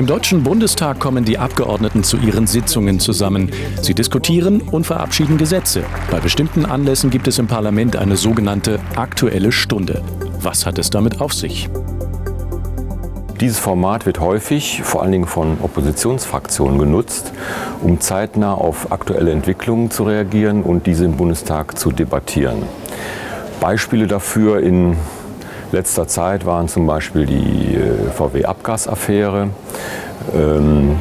Im Deutschen Bundestag kommen die Abgeordneten zu ihren Sitzungen zusammen. Sie diskutieren und verabschieden Gesetze. Bei bestimmten Anlässen gibt es im Parlament eine sogenannte Aktuelle Stunde. Was hat es damit auf sich? Dieses Format wird häufig, vor allen Dingen von Oppositionsfraktionen genutzt, um zeitnah auf aktuelle Entwicklungen zu reagieren und diese im Bundestag zu debattieren. Beispiele dafür in letzter Zeit waren zum Beispiel die äh, VW-Abgasaffäre, ähm,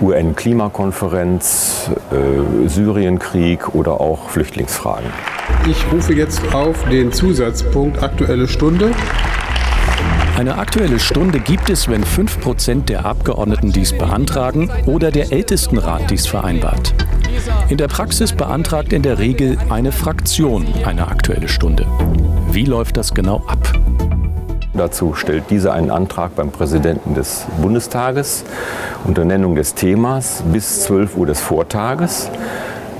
UN-Klimakonferenz, äh, Syrienkrieg oder auch Flüchtlingsfragen. Ich rufe jetzt auf den Zusatzpunkt Aktuelle Stunde. Eine aktuelle Stunde gibt es, wenn 5% der Abgeordneten dies beantragen oder der Ältestenrat dies vereinbart. In der Praxis beantragt in der Regel eine Fraktion eine aktuelle Stunde. Wie läuft das genau ab? Dazu stellt dieser einen Antrag beim Präsidenten des Bundestages unter Nennung des Themas bis 12 Uhr des Vortages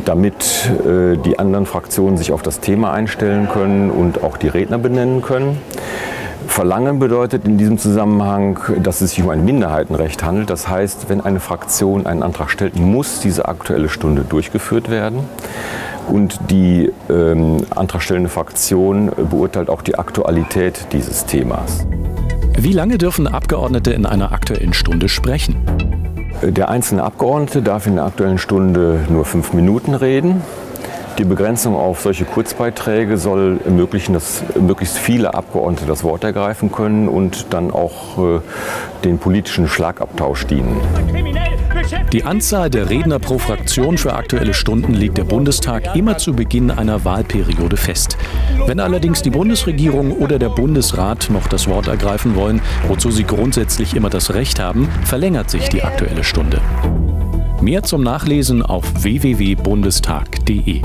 damit äh, die anderen Fraktionen sich auf das Thema einstellen können und auch die Redner benennen können. Verlangen bedeutet in diesem Zusammenhang, dass es sich um ein Minderheitenrecht handelt. Das heißt, wenn eine Fraktion einen Antrag stellt, muss diese aktuelle Stunde durchgeführt werden. Und die ähm, antragstellende Fraktion beurteilt auch die Aktualität dieses Themas. Wie lange dürfen Abgeordnete in einer aktuellen Stunde sprechen? Der einzelne Abgeordnete darf in der aktuellen Stunde nur fünf Minuten reden. Die Begrenzung auf solche Kurzbeiträge soll ermöglichen, dass möglichst viele Abgeordnete das Wort ergreifen können und dann auch äh, den politischen Schlagabtausch dienen. Die Anzahl der Redner pro Fraktion für aktuelle Stunden legt der Bundestag immer zu Beginn einer Wahlperiode fest. Wenn allerdings die Bundesregierung oder der Bundesrat noch das Wort ergreifen wollen, wozu sie grundsätzlich immer das Recht haben, verlängert sich die aktuelle Stunde. Mehr zum Nachlesen auf www.bundestag.de.